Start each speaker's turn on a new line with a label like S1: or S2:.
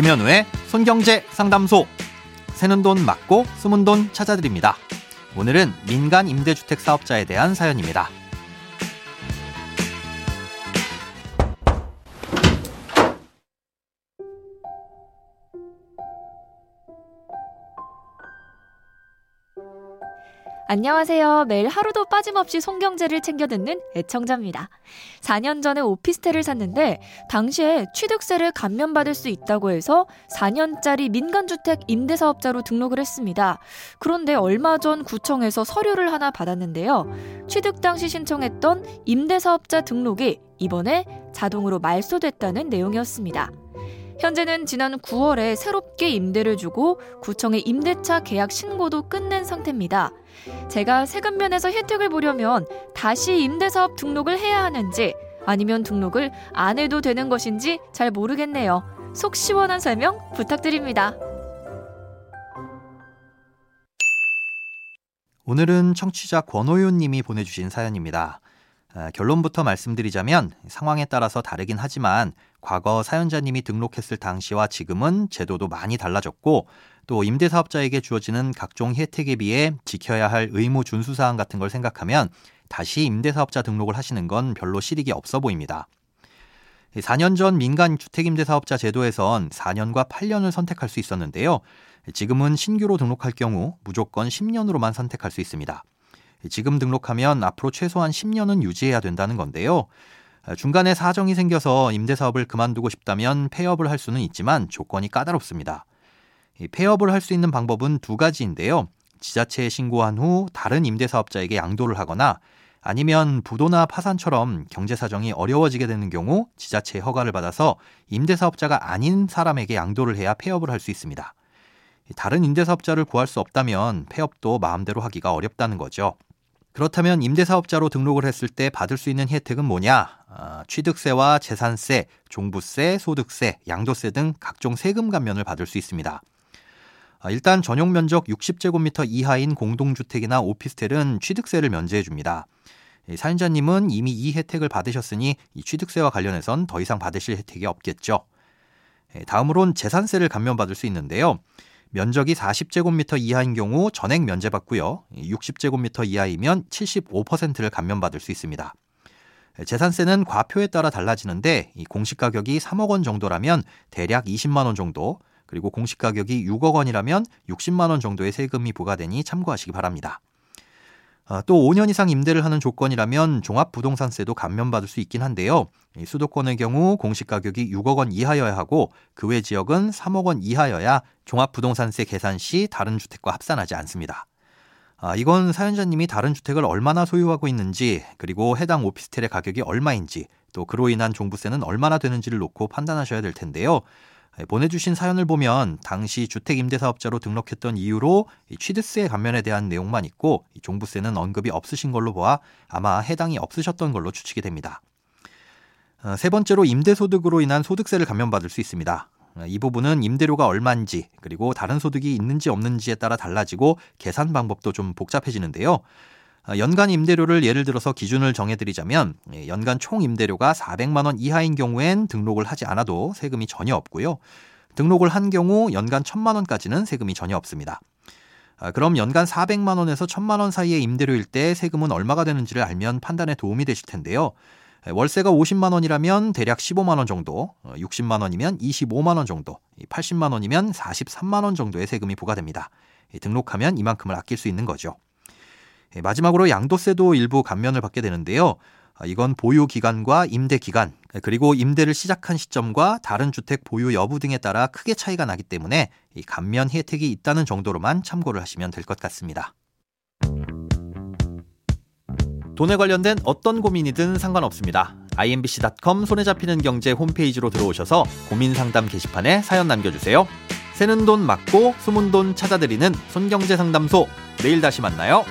S1: 김현우의 손경제 상담소. 새는 돈 맞고 숨은 돈 찾아드립니다. 오늘은 민간 임대주택 사업자에 대한 사연입니다.
S2: 안녕하세요. 매일 하루도 빠짐없이 송경제를 챙겨 듣는 애청자입니다. 4년 전에 오피스텔을 샀는데 당시에 취득세를 감면받을 수 있다고 해서 4년짜리 민간주택 임대사업자로 등록을 했습니다. 그런데 얼마 전 구청에서 서류를 하나 받았는데요. 취득 당시 신청했던 임대사업자 등록이 이번에 자동으로 말소됐다는 내용이었습니다. 현재는 지난 9월에 새롭게 임대를 주고 구청에 임대차 계약 신고도 끝낸 상태입니다. 제가 세금 면에서 혜택을 보려면 다시 임대사업 등록을 해야 하는지 아니면 등록을 안 해도 되는 것인지 잘 모르겠네요. 속 시원한 설명 부탁드립니다.
S1: 오늘은 청취자 권호윤 님이 보내주신 사연입니다. 아, 결론부터 말씀드리자면 상황에 따라서 다르긴 하지만 과거 사연자님이 등록했을 당시와 지금은 제도도 많이 달라졌고 또 임대사업자에게 주어지는 각종 혜택에 비해 지켜야 할 의무 준수사항 같은 걸 생각하면 다시 임대사업자 등록을 하시는 건 별로 실익이 없어 보입니다. 4년 전 민간 주택임대사업자 제도에선 4년과 8년을 선택할 수 있었는데요. 지금은 신규로 등록할 경우 무조건 10년으로만 선택할 수 있습니다. 지금 등록하면 앞으로 최소한 10년은 유지해야 된다는 건데요. 중간에 사정이 생겨서 임대 사업을 그만두고 싶다면 폐업을 할 수는 있지만 조건이 까다롭습니다. 폐업을 할 수 있는 방법은 두 가지인데요. 지자체에 신고한 후 다른 임대 사업자에게 양도를 하거나 아니면 부도나 파산처럼 경제 사정이 어려워지게 되는 경우 지자체의 허가를 받아서 임대 사업자가 아닌 사람에게 양도를 해야 폐업을 할 수 있습니다. 다른 임대 사업자를 구할 수 없다면 폐업도 마음대로 하기가 어렵다는 거죠. 그렇다면 임대사업자로 등록을 했을 때 받을 수 있는 혜택은 뭐냐? 아, 취득세와 재산세, 종부세, 소득세, 양도세 등 각종 세금 감면을 받을 수 있습니다. 아, 일단 전용 면적 60제곱미터 이하인 공동주택이나 오피스텔은 취득세를 면제해 줍니다. 사연자님은 이미 이 혜택을 받으셨으니 이 취득세와 관련해선 더 이상 받으실 혜택이 없겠죠. 다음으론 재산세를 감면받을 수 있는데요. 면적이 40제곱미터 이하인 경우 전액 면제받고요. 60제곱미터 이하이면 75%를 감면받을 수 있습니다. 재산세는 과표에 따라 달라지는데 공시 가격이 3억 원 정도라면 대략 20만 원 정도, 그리고 공시 가격이 6억 원이라면 60만 원 정도의 세금이 부과되니 참고하시기 바랍니다. 아, 또 5년 이상 임대를 하는 조건이라면 종합부동산세도 감면받을 수 있긴 한데요. 수도권의 경우 공시가격이 6억 원 이하여야 하고 그 외 지역은 3억 원 이하여야 종합부동산세 계산 시 다른 주택과 합산하지 않습니다. 아, 이건 사연자님이 다른 주택을 얼마나 소유하고 있는지 그리고 해당 오피스텔의 가격이 얼마인지 또 그로 인한 종부세는 얼마나 되는지를 놓고 판단하셔야 될 텐데요. 예, 보내주신 사연을 보면 당시 주택임대사업자로 등록했던 이유로 취득세 감면에 대한 내용만 있고 종부세는 언급이 없으신 걸로 보아 아마 해당이 없으셨던 걸로 추측이 됩니다. 어, 세 번째로 임대소득으로 인한 소득세를 감면받을 수 있습니다. 어, 이 부분은 임대료가 얼마인지 그리고 다른 소득이 있는지 없는지에 따라 달라지고 계산 방법도 좀 복잡해지는데요. 아, 연간 임대료를 예를 들어서 기준을 정해드리자면 예, 연간 총 임대료가 400만 원 이하인 경우엔 등록을 하지 않아도 세금이 전혀 없고요. 등록을 한 경우 연간 1000만 원까지는 세금이 전혀 없습니다. 아, 그럼 연간 400만 원에서 1000만 원 사이의 임대료일 때 세금은 얼마가 되는지를 알면 판단에 도움이 되실 텐데요. 예, 월세가 50만 원이라면 대략 15만 원 정도, 60만 어, 원이면 25만 원 정도, 80만 원이면 43만 원 정도의 세금이 부과됩니다. 등록하면 이만큼을 아낄 수 있는 거죠. 예, 마지막으로 양도세도 일부 감면을 받게 되는데요. 아, 이건 보유 기간과 임대 기간, 그리고 임대를 시작한 시점과 다른 주택 보유 여부 등에 따라 크게 차이가 나기 때문에 이 감면 혜택이 있다는 정도로만 참고를 하시면 될 것 같습니다. 돈에 관련된 어떤 고민이든 상관없습니다. imbc.com 손에 잡히는 경제 홈페이지로 들어오셔서 고민 상담 게시판에 사연 남겨주세요. 새는 돈 맞고 숨은 돈 찾아드리는 손경제 상담소. 내일 다시 만나요.